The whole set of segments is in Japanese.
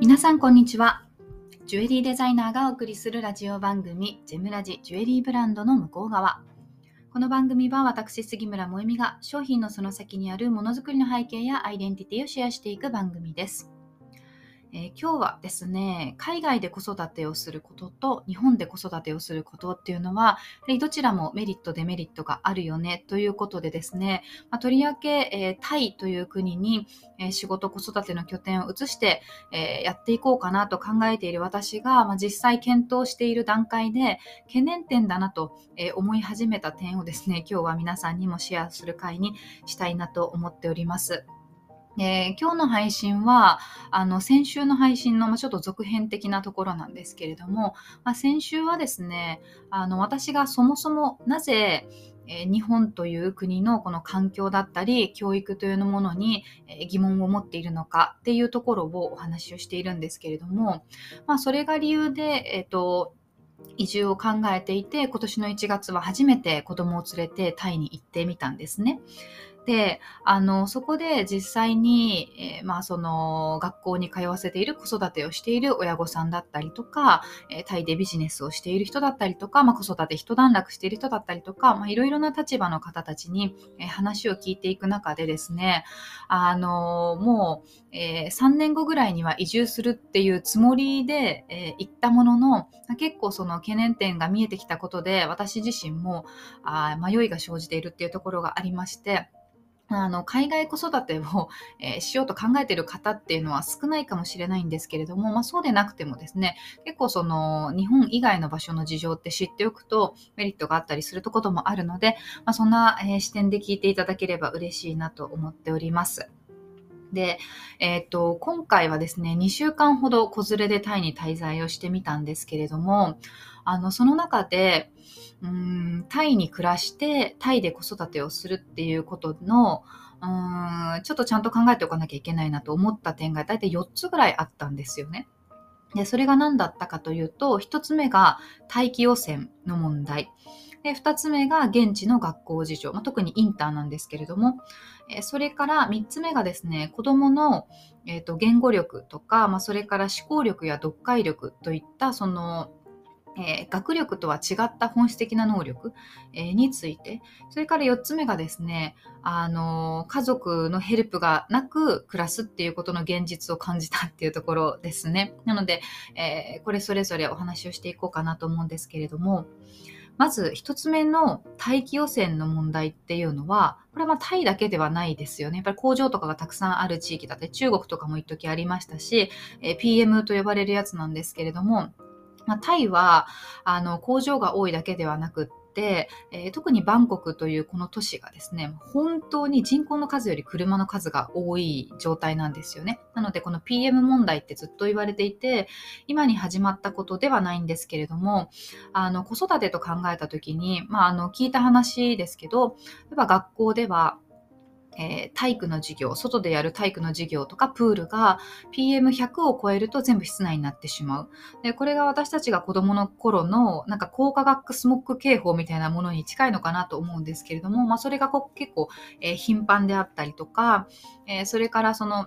皆さんこんにちは。ジュエリーデザイナーがお送りするラジオ番組ジェムラジジュエリーブランドの向こう側。この番組は私杉村萌実が商品のその先にあるものづくりの背景やアイデンティティをシェアしていく番組です。えー、今日はですね海外で子育てをすることと日本で子育てをすることっていうのはどちらもメリットデメリットがあるよねということでですね、まあ、とりわけ、えー、タイという国に、えー、仕事子育ての拠点を移して、えやっていこうかなと考えている私が、まあ、実際検討している段階で懸念点だなと、え思い始めた点をですね今日は皆さんにもシェアする会にしたいなと思っております。えー、今日の配信はあの先週の配信の、ま、ちょっと続編的なところなんですけれども、まあ、先週はですねあの私がそもそもなぜえ日本という国のこの環境だったり教育というものに疑問を持っているのかっていうところをお話をしているんですけれども、まあ、それが理由で、えっ、と移住を考えていて今年の1月は初めて子供を連れてタイに行ってみたんですね。であのそこで実際に、えー、まあ、その学校に通わせている子育てをしている親御さんだったりとか、えー、タイでビジネスをしている人だったりとか、まあ、子育て一段落している人だったりとか、まあ、いろいろな立場の方たちに、えー、話を聞いていく中でですねあのもう、え3年後ぐらいには移住するっていうつもりで、え行ったものの結構その懸念点が見えてきたことで私自身もあ迷いが生じているっていうところがありましてあの海外子育てを、えー、しようと考えている方っていうのは少ないかもしれないんですけれども、まあ、そうでなくてもですね結構その日本以外の場所の事情って知っておくとメリットがあったりすることもあるので、まあ、そんな、えー、視点で聞いていただければ嬉しいなと思っております。で、えっ、と、今回はですね、2週間ほど子連れでタイに滞在をしてみたんですけれども、あの、その中で、うん、タイに暮らして、タイで子育てをするっていうことの、うーんちょっとちゃんと考えておかなきゃいけないなと思った点が大体4つぐらいあったんですよね。で、それが何だったかというと、1つ目が大気汚染の問題。で2つ目が現地の学校事情、まあ、特にインターなんですけれども、えそれから3つ目がですね子どもの、えーと、言語力とか、まあ、それから思考力や読解力といったそのえー、学力とは違った本質的な能力、えー、についてそれから4つ目がですね、あのー、家族のヘルプがなく暮らすっていうことの現実を感じたっていうところですねなので、えこれそれぞれお話をしていこうかなと思うんですけれどもまず1つ目の大気汚染の問題っていうのは、これはまあタイだけではないですよね。やっぱり工場とかがたくさんある地域だって、中国とかも一時ありましたし、え PM と呼ばれるやつなんですけれども、まあ、タイはあの工場が多いだけではなくっ、えー、特にバンコクというこの都市がですね、本当に人口の数より車の数が多い状態なんですよね。なのでこの PM 問題ってずっと言われていて、今に始まったことではないんですけれども、あの子育てと考えた時に、まあ、あの聞いた話ですけど、例えば学校ではえー、体育の授業、外でやる体育の授業とかプールが PM100 を超えると全部室内になってしまう。で、これが私たちが子供の頃のなんか高化学スモッグ警報みたいなものに近いのかなと思うんですけれども、まあそれが結構、えー、頻繁であったりとか、えー、それからその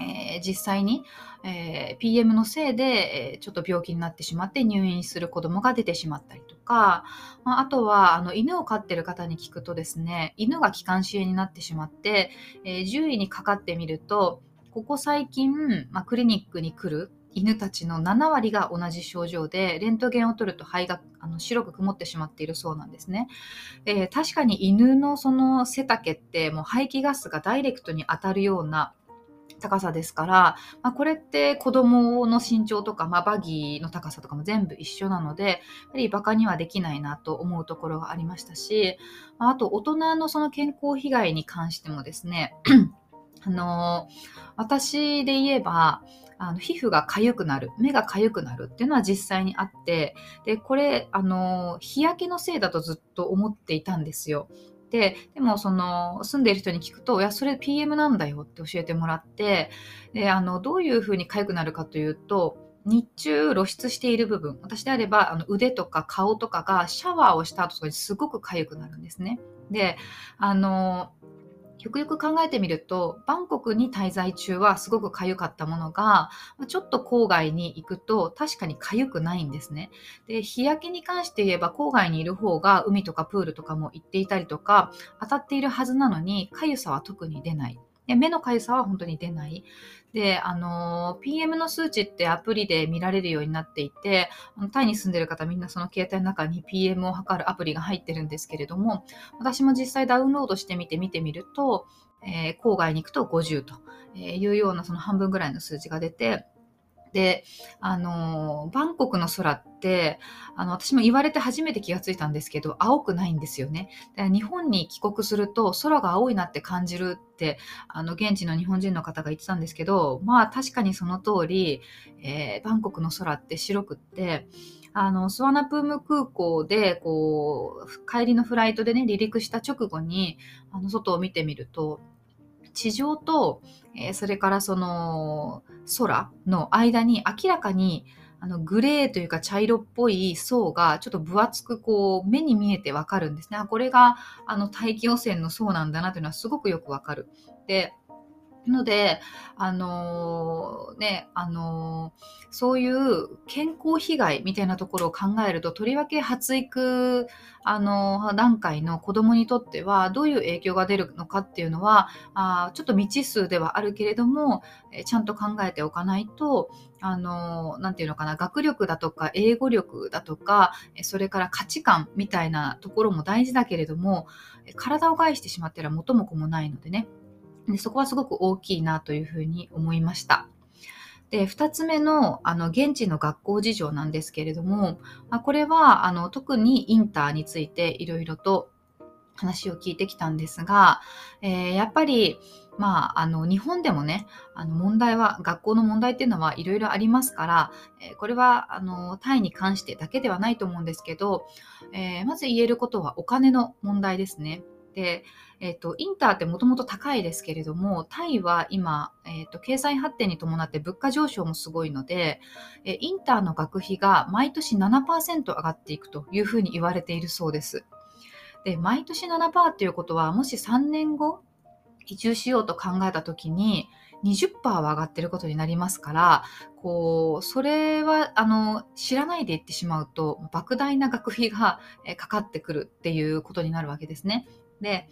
えー、実際に、えー、PM のせいで、えー、ちょっと病気になってしまって入院する子供が出てしまったりとか、まあ、あとはあの犬を飼ってる方に聞くとですね犬が気管支炎になってしまって、え、獣医にかかってみるとここ最近、まあ、クリニックに来る犬たちの7割が同じ症状でレントゲンを取ると肺があの白く曇ってしまっているそうなんですね、え、確かに犬のその背丈ってもう排気ガスがダイレクトに当たるような高さですから、まあ、これって子供の身長とか、まあ、バギーの高さとかも全部一緒なので、やはりバカにはできないなと思うところがありましたし、あと大人のその健康被害に関してもですね、あの私で言えば、あの皮膚が痒くなる目が痒くなるっていうのは実際にあってでこれあの日焼けのせいだとずっと思っていたんですよ。てでもその住んでいる人に聞くと「いやそれ PM なんだよ」って教えてもらってであのどういうふうに痒くなるかというと日中露出している部分私であればあの腕とか顔とかがシャワーをした後とかにすごく痒くなるんですね。であのよくよく考えてみると、バンコクに滞在中はすごく痒かったものが、ちょっと郊外に行くと確かに痒くないんですね。で、日焼けに関して言えば郊外にいる方が海とかプールとかも行っていたりとか、当たっているはずなのに、痒さは特に出ない。で目の痒さは本当に出ない。で、あの、PM の数値ってアプリで見られるようになっていて、タイに住んでる方みんなその携帯の中に PM を測るアプリが入ってるんですけれども、私も実際ダウンロードしてみて見てみると、えー、郊外に行くと50というようなその半分ぐらいの数字が出て、で、あの、バンコクの空って、あの、私も言われて初めて気がついたんですけど、青くないんですよね。だから日本に帰国すると空が青いなって感じるって、あの、現地の日本人の方が言ってたんですけど、まあ確かにその通り、えー、バンコクの空って白くって、あの、スワナプーム空港で、こう、帰りのフライトでね、離陸した直後に、あの、外を見てみると、地上と、えー、それからその空の間に明らかにあのグレーというか茶色っぽい層がちょっと分厚くこう目に見えてわかるんですね。あこれがあの大気汚染の層なんだなというのはすごくよくわかる。で、ので、あのー、ね、あのー、そういう健康被害みたいなところを考えると、とりわけ発育、あのー、段階の子供にとっては、どういう影響が出るのかっていうのは、あちょっと未知数ではあるけれども、えちゃんと考えておかないと、あの、なていうのかな、学力だとか、英語力だとか、それから価値観みたいなところも大事だけれども、体を害してしまったら元も子もないのでね、でそこはすごく大きいなというふうに思いました。で、二つ目の、あの、現地の学校事情なんですけれども、まあ、これは、あの、特にインターについていろいろと話を聞いてきたんですが、えー、やっぱり、まあ、あの、日本でもね、あの、問題は、学校の問題っていうのはいろいろありますから、えー、これは、あの、タイに関してだけではないと思うんですけど、えー、まず言えることはお金の問題ですね。で、えっ、と、インターってもともと高いですけれども、タイは今、えっ、と、経済発展に伴って物価上昇もすごいので、えインターの学費が毎年7%上がっていくというふうに言われているそうです。で、毎年7%っていうことは、もし3年後、移住しようと考えたときに、20%は上がってることになりますから、こう、それは、あの、知らないでいってしまうと、莫大な学費がかかってくるっていうことになるわけですね。で、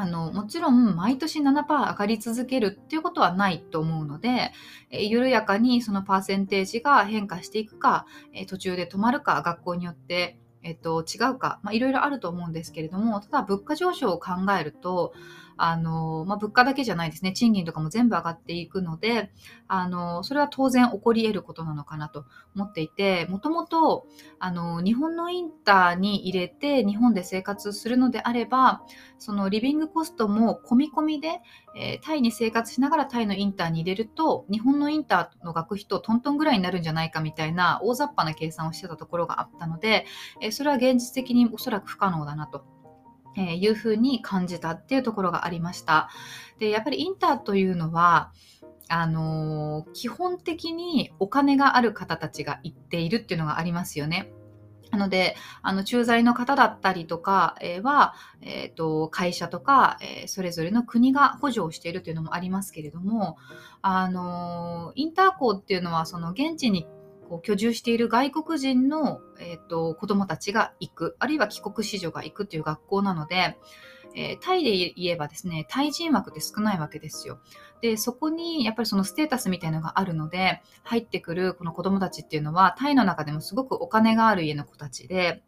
あのもちろん毎年7%上がり続けるっていうことはないと思うので、え緩やかにそのパーセンテージが変化していくか、え途中で止まるか学校によって、えっと、違うか、まあ、いろいろあると思うんですけれどもただ物価上昇を考えるとあの、まあ、物価だけじゃないですね。賃金とかも全部上がっていくので、あの、それは当然起こり得ることなのかなと思っていて、もともと、あの、日本のインターに入れて日本で生活するのであれば、そのリビングコストも込み込みで、えー、タイに生活しながらタイのインターに入れると、日本のインターの学費とトントンぐらいになるんじゃないかみたいな大雑把な計算をしてたところがあったので、えー、それは現実的におそらく不可能だなとえー、いうふうに感じたっていうところがありました。で、やっぱりインターというのは、あのー、基本的にお金がある方たちが行っているっていうのがありますよね。なので、あの、駐在の方だったりとか、は、えっ、ー、と、会社とか、えー、それぞれの国が補助をしているというのもありますけれども、あの、インター校っていうのは、その現地にこう居住している外国人の、えーと、子どもたちが行く、あるいは帰国子女が行くという学校なので、えー、タイで言えばですね、タイ人枠って少ないわけですよ。で、そこにやっぱりそのステータスみたいなのがあるので、入ってくるこの子供たちっていうのは、タイの中でもすごくお金がある家の子たちで、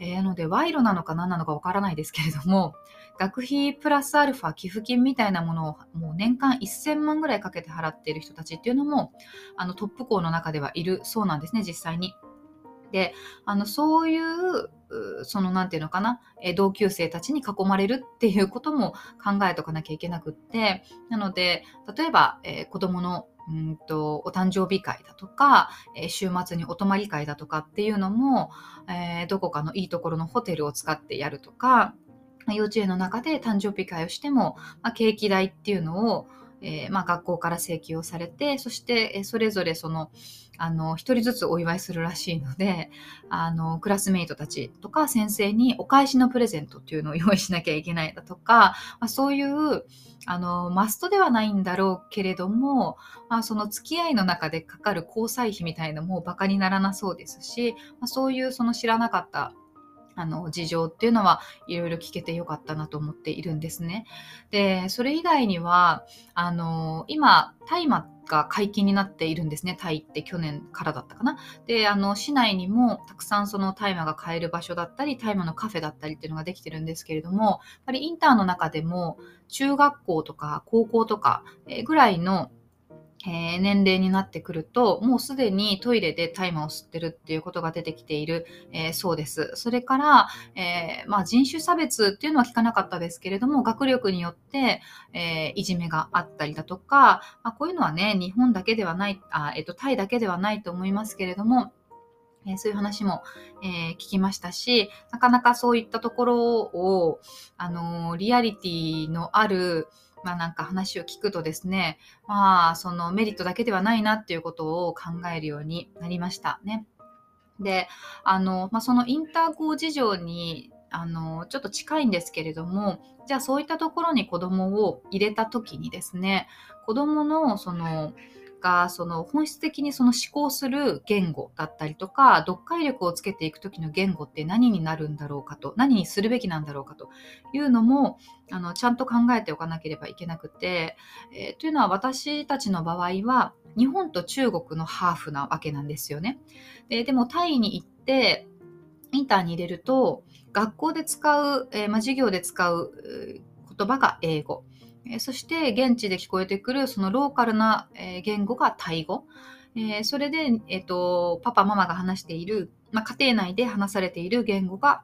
えー、なので賄賂なのか何なのかわからないですけれども、学費プラスアルファ寄付金みたいなものをもう年間1000万ぐらいかけて払っている人たちっていうのもあのトップ校の中ではいるそうなんですね実際に。であのそういうその何て言うのかな同級生たちに囲まれるっていうことも考えとかなきゃいけなくってなので例えば、えー、子供のうんとお誕生日会だとか、えー、週末にお泊まり会だとかっていうのも、えー、どこかのいいところのホテルを使ってやるとか幼稚園の中で誕生日会をしても、まあ、ケーキ代っていうのを、えー、まあ、学校から請求をされて、そして、えそれぞれその、あの、一人ずつお祝いするらしいので、あの、クラスメイトたちとか先生にお返しのプレゼントっていうのを用意しなきゃいけないだとか、まあ、そういう、あの、マストではないんだろうけれども、まあ、その付き合いの中でかかる交際費みたいなのもバカにならなそうですし、まあ、そういうその知らなかったあの事情っていうのはいろいろ聞けてよかったなと思っているんですね。で、それ以外には、あの、今、大麻が解禁になっているんですね。タイって去年からだったかな。で、あの、市内にもたくさんその大麻が買える場所だったり、大麻のカフェだったりっていうのができてるんですけれども、やっぱりインターの中でも中学校とか高校とかぐらいのえー、年齢になってくると、もうすでにトイレで大麻を吸ってるっていうことが出てきている、えー、そうです。それから、えー、まあ、人種差別っていうのは聞かなかったですけれども、学力によって、えいじめがあったりだとか、まあ、こういうのはね、日本だけではない、あえっと、タイだけではないと思いますけれども、えそういう話も、え聞きましたし、なかなかそういったところを、あのリアリティのある、まあなんか話を聞くとですね、まあそのメリットだけではないなっていうことを考えるようになりましたね。で、あの、まあそのインター校事情にあのちょっと近いんですけれどもじゃあそういったところに子供を入れた時にですね子供のそのがその本質的にその思考する言語だったりとか読解力をつけていく時の言語って何になるんだろうかと何にするべきなんだろうかというのもあのちゃんと考えておかなければいけなくて、えー、というのは私たちの場合は日本と中国のハーフなわけなんですよね。ででもタイに行ってインターに入れると学校で使う、えー、ま、授業で使う言葉が英語えそして現地で聞こえてくるそのローカルな、え言語がタイ語。えそれで、えっ、と、パパ、ママが話している、まあ、家庭内で話されている言語が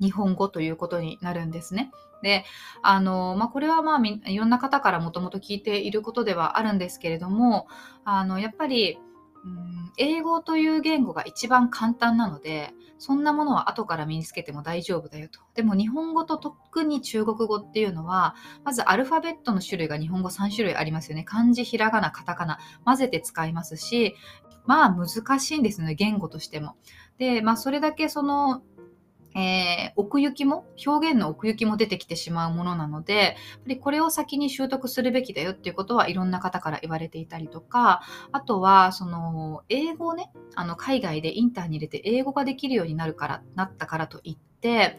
日本語ということになるんですね。で、あの、まあ、これはまあ、いろんな方からもともと聞いていることではあるんですけれども、あの、やっぱり、英語という言語が一番簡単なので、そんなものは後から身につけても大丈夫だよと。でも日本語と特に中国語っていうのは、まずアルファベットの種類が日本語3種類ありますよね。漢字、ひらがな、カタカナ、混ぜて使いますし、まあ難しいんですね、言語としても。で、まあそれだけそのえー、奥行きも、表現の奥行きも出てきてしまうものなので、やっぱりこれを先に習得するべきだよっていうことはいろんな方から言われていたりとか、あとは、その、英語をね、あの、海外でインターに入れて英語ができるようになるから、なったからといって、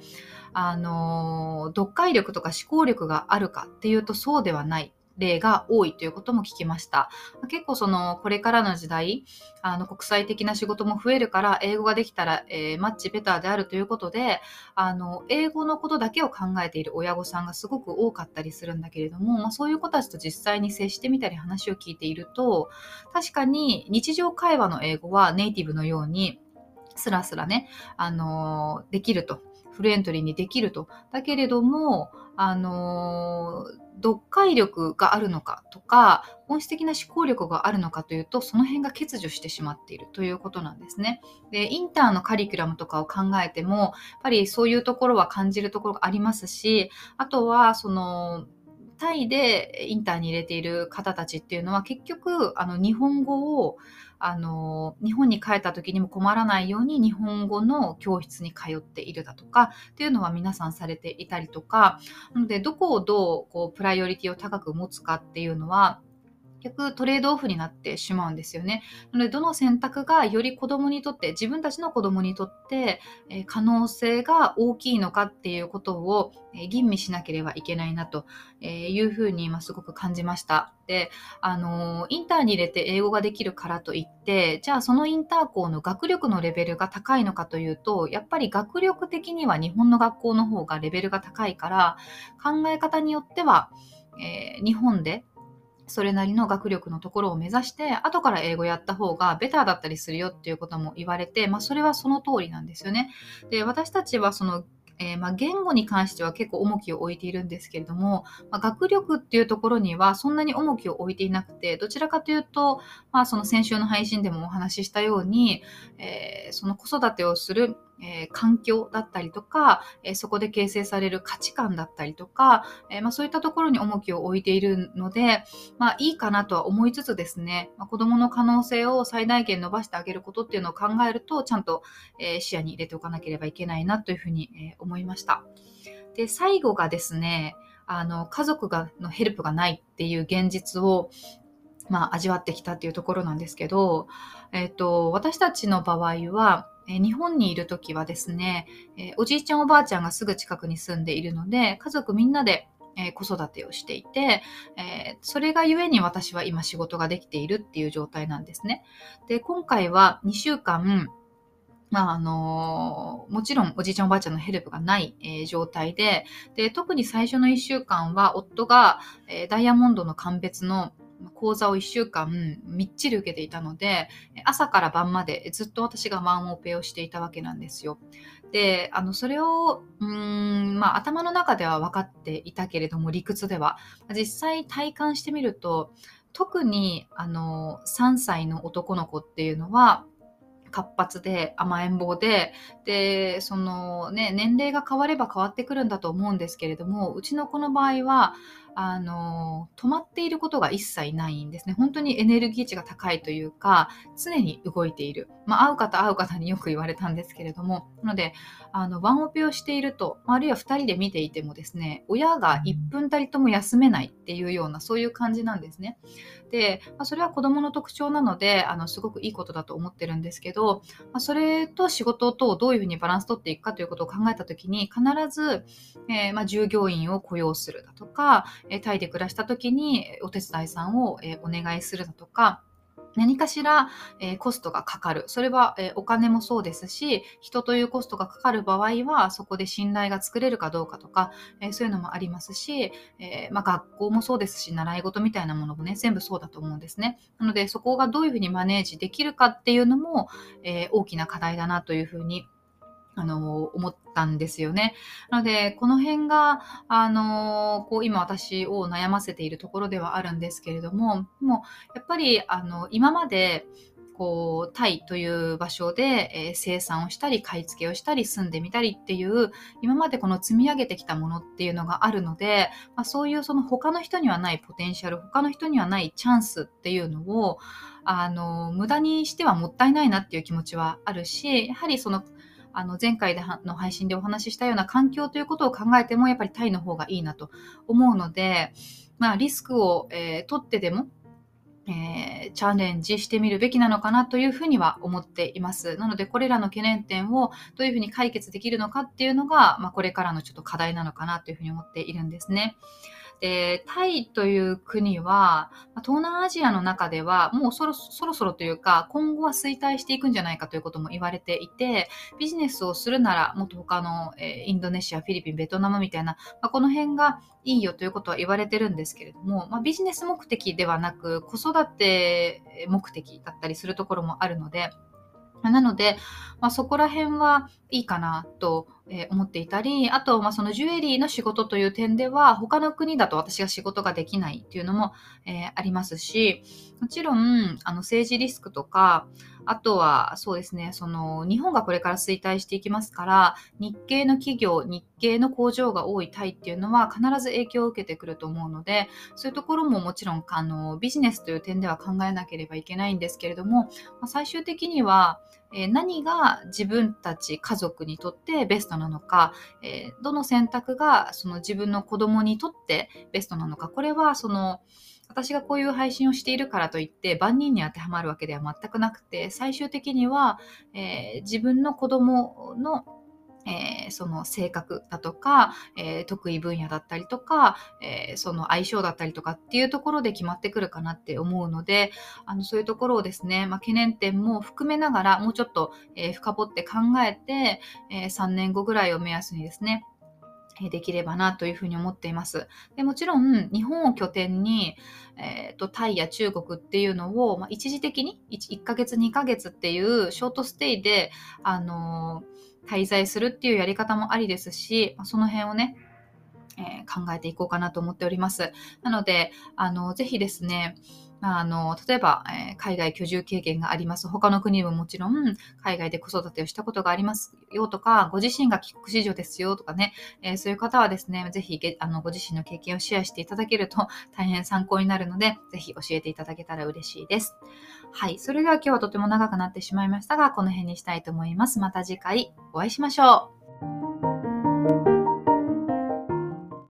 あの、読解力とか思考力があるかっていうとそうではない。例が多いということも聞きました。結構そのこれからの時代あの国際的な仕事も増えるから英語ができたら、えー、マッチベターであるということであの英語のことだけを考えている親御さんがすごく多かったりするんだけれども、まあ、そういう子たちと実際に接してみたり話を聞いていると確かに日常会話の英語はネイティブのようにスラスラね、あのできると。フルエントリーにできると。だけれども、あの読解力があるのかとか本質的な思考力があるのかというとその辺が欠如してしまっているということなんですね。でインターのカリキュラムとかを考えてもやっぱりそういうところは感じるところがありますしあとはそのタイでインターに入れている方たちっていうのは結局あの日本語をあの日本に帰った時にも困らないように日本語の教室に通っているだとかっていうのは皆さんされていたりとか。なのでどこをどうこうプライオリティを高く持つかっていうのは局トレードオフになってしまうんですよね。なので、どの選択がより子供にとって、自分たちの子供にとって、可能性が大きいのかっていうことを、吟味しなければいけないなというふうに今すごく感じました。で、あの、インターに入れて英語ができるからといって、じゃあそのインター校の学力のレベルが高いのかというと、やっぱり学力的には日本の学校の方がレベルが高いから、考え方によっては、えー、日本でそれなりの学力のところを目指して後から英語やった方がベターだったりするよっていうことも言われて、まあ、それはその通りなんですよね。で私たちはそのえー、まあ、言語に関しては結構重きを置いているんですけれども、まあ、学力っていうところにはそんなに重きを置いていなくてどちらかというと、まあ、その先週の配信でもお話ししたように、えー、その子育てをするえー、環境だったりとか、えー、そこで形成される価値観だったりとか、えー、まあ、そういったところに重きを置いているので、まあ、いいかなとは思いつつですね、まあ、子供の可能性を最大限伸ばしてあげることっていうのを考えると、ちゃんと、え視野に入れておかなければいけないなというふうに、え思いました。で、最後がですね、あの、家族がのヘルプがないっていう現実を、まあ、味わってきたっていうところなんですけど、えっ、と、私たちの場合は、え日本にいる時はですね、えおじいちゃんおばあちゃんがすぐ近くに住んでいるので、家族みんなでえ子育てをしていて、えそれがゆえに私は今仕事ができているっていう状態なんですね。で、今回は2週間、まああのもちろんおじいちゃんおばあちゃんのヘルプがない、え、状態でで、特に最初の1週間は夫が、え、ダイヤモンドの鑑別の講座を1週間みっちり受けていたので、朝から晩までずっと私がワンオペをしていたわけなんですよ。で、あの、それを、うん、まあ、頭の中では分かっていたけれども、理屈では。実際体感してみると、特に、あの、3歳の男の子っていうのは、活発で甘えん坊で、で、そのね、年齢が変われば変わってくるんだと思うんですけれども、うちの子の場合は、あの、止まっていることが一切ないんですね。本当にエネルギー値が高いというか、常に動いている。まあ、会う方会う方によく言われたんですけれども、なので、あの、ワンオペをしていると、あるいは二人で見ていてもですね、親が1分たりとも休めないっていうような、そういう感じなんですね。で、まあ、それは子供の特徴なので、あの、すごくいいことだと思ってるんですけど、まあ、それと仕事とどういうふうにバランス取っていくかということを考えたときに、必ず、えー、まあ、従業員を雇用するだとか、えタイで暮らした時にお手伝いさんを、えお願いするだとか、何かしら、え、コストがかかる。それは、え、お金もそうですし、人というコストがかかる場合は、そこで信頼が作れるかどうかとか、え、そういうのもありますし、えまあ、学校もそうですし、習い事みたいなものもね、全部そうだと思うんですね。なので、そこがどういうふうにマネージできるかっていうのも、え大きな課題だなというふうにあの、思ったんですよね。なので、この辺が、あの、こう、今私を悩ませているところではあるんですけれども、もう、やっぱり、あの、今まで、こう、タイという場所で、えー、生産をしたり、買い付けをしたり、住んでみたりっていう、今までこの積み上げてきたものっていうのがあるので、まあ、そういうその他の人にはないポテンシャル、他の人にはないチャンスっていうのを、あの、無駄にしてはもったいないなっていう気持ちはあるし、やはりその、あの前回での配信でお話ししたような環境ということを考えてもやっぱりタイの方がいいなと思うので、まあ、リスクを、えー、取ってでもえー、チャレンジしてみるべきなのかなというふうには思っています。なので、これらの懸念点をどういうふうに解決できるのかっていうのが、まあ、これからのちょっと課題なのかなというふうに思っているんですね。で、タイという国は、東南アジアの中ではもうそろそろそろというか、今後は衰退していくんじゃないかということも言われていて、ビジネスをするなら、もっと他の、え、インドネシア、フィリピン、ベトナムみたいな、まあ、この辺がいいよということは言われてるんですけれども、まあ、ビジネス目的ではなく、子育て目的だったりするところもあるので、なので、まあ、そこら辺はいいかなとえ思っていたり、あと、まあ、そのジュエリーの仕事という点では、他の国だと私が仕事ができないっていうのも、えー、ありますし、もちろん、あの、政治リスクとか、あとは、そうですね、その、日本がこれから衰退していきますから、日系の企業、日系の工場が多いタイっていうのは必ず影響を受けてくると思うので、そういうところももちろん、あの、ビジネスという点では考えなければいけないんですけれども、まあ、最終的には、え何が自分たち家族にとってベストなのか、えどの選択がその自分の子供にとってベストなのか、これはその私がこういう配信をしているからといって万人に当てはまるわけでは全くなくて、最終的には、え自分の子供のえー、その性格だとか、えー、得意分野だったりとか、えー、その相性だったりとかっていうところで決まってくるかなって思うので、あのそういうところをですね、まあ、懸念点も含めながら、もうちょっと、え深掘って考えて、え3年後ぐらいを目安にですね、できればなというふうに思っています。でもちろん、日本を拠点に、えーと、タイや中国っていうのを、まあ、一時的に 1, 1ヶ月、2ヶ月っていうショートステイで、あのー滞在するっていうやり方もありですし、その辺をね、えー、考えていこうかなと思っております。なので、あの、ぜひですね、あの、例えば、えー、海外居住経験があります。他の国ももちろん、海外で子育てをしたことがありますよとか、ご自身が帰国子女ですよとかね、えー、そういう方はですね、ぜひあのご自身の経験をシェアしていただけると大変参考になるので、ぜひ教えていただけたら嬉しいです。はい。それでは今日はとても長くなってしまいましたが、この辺にしたいと思います。また次回お会いしましょう。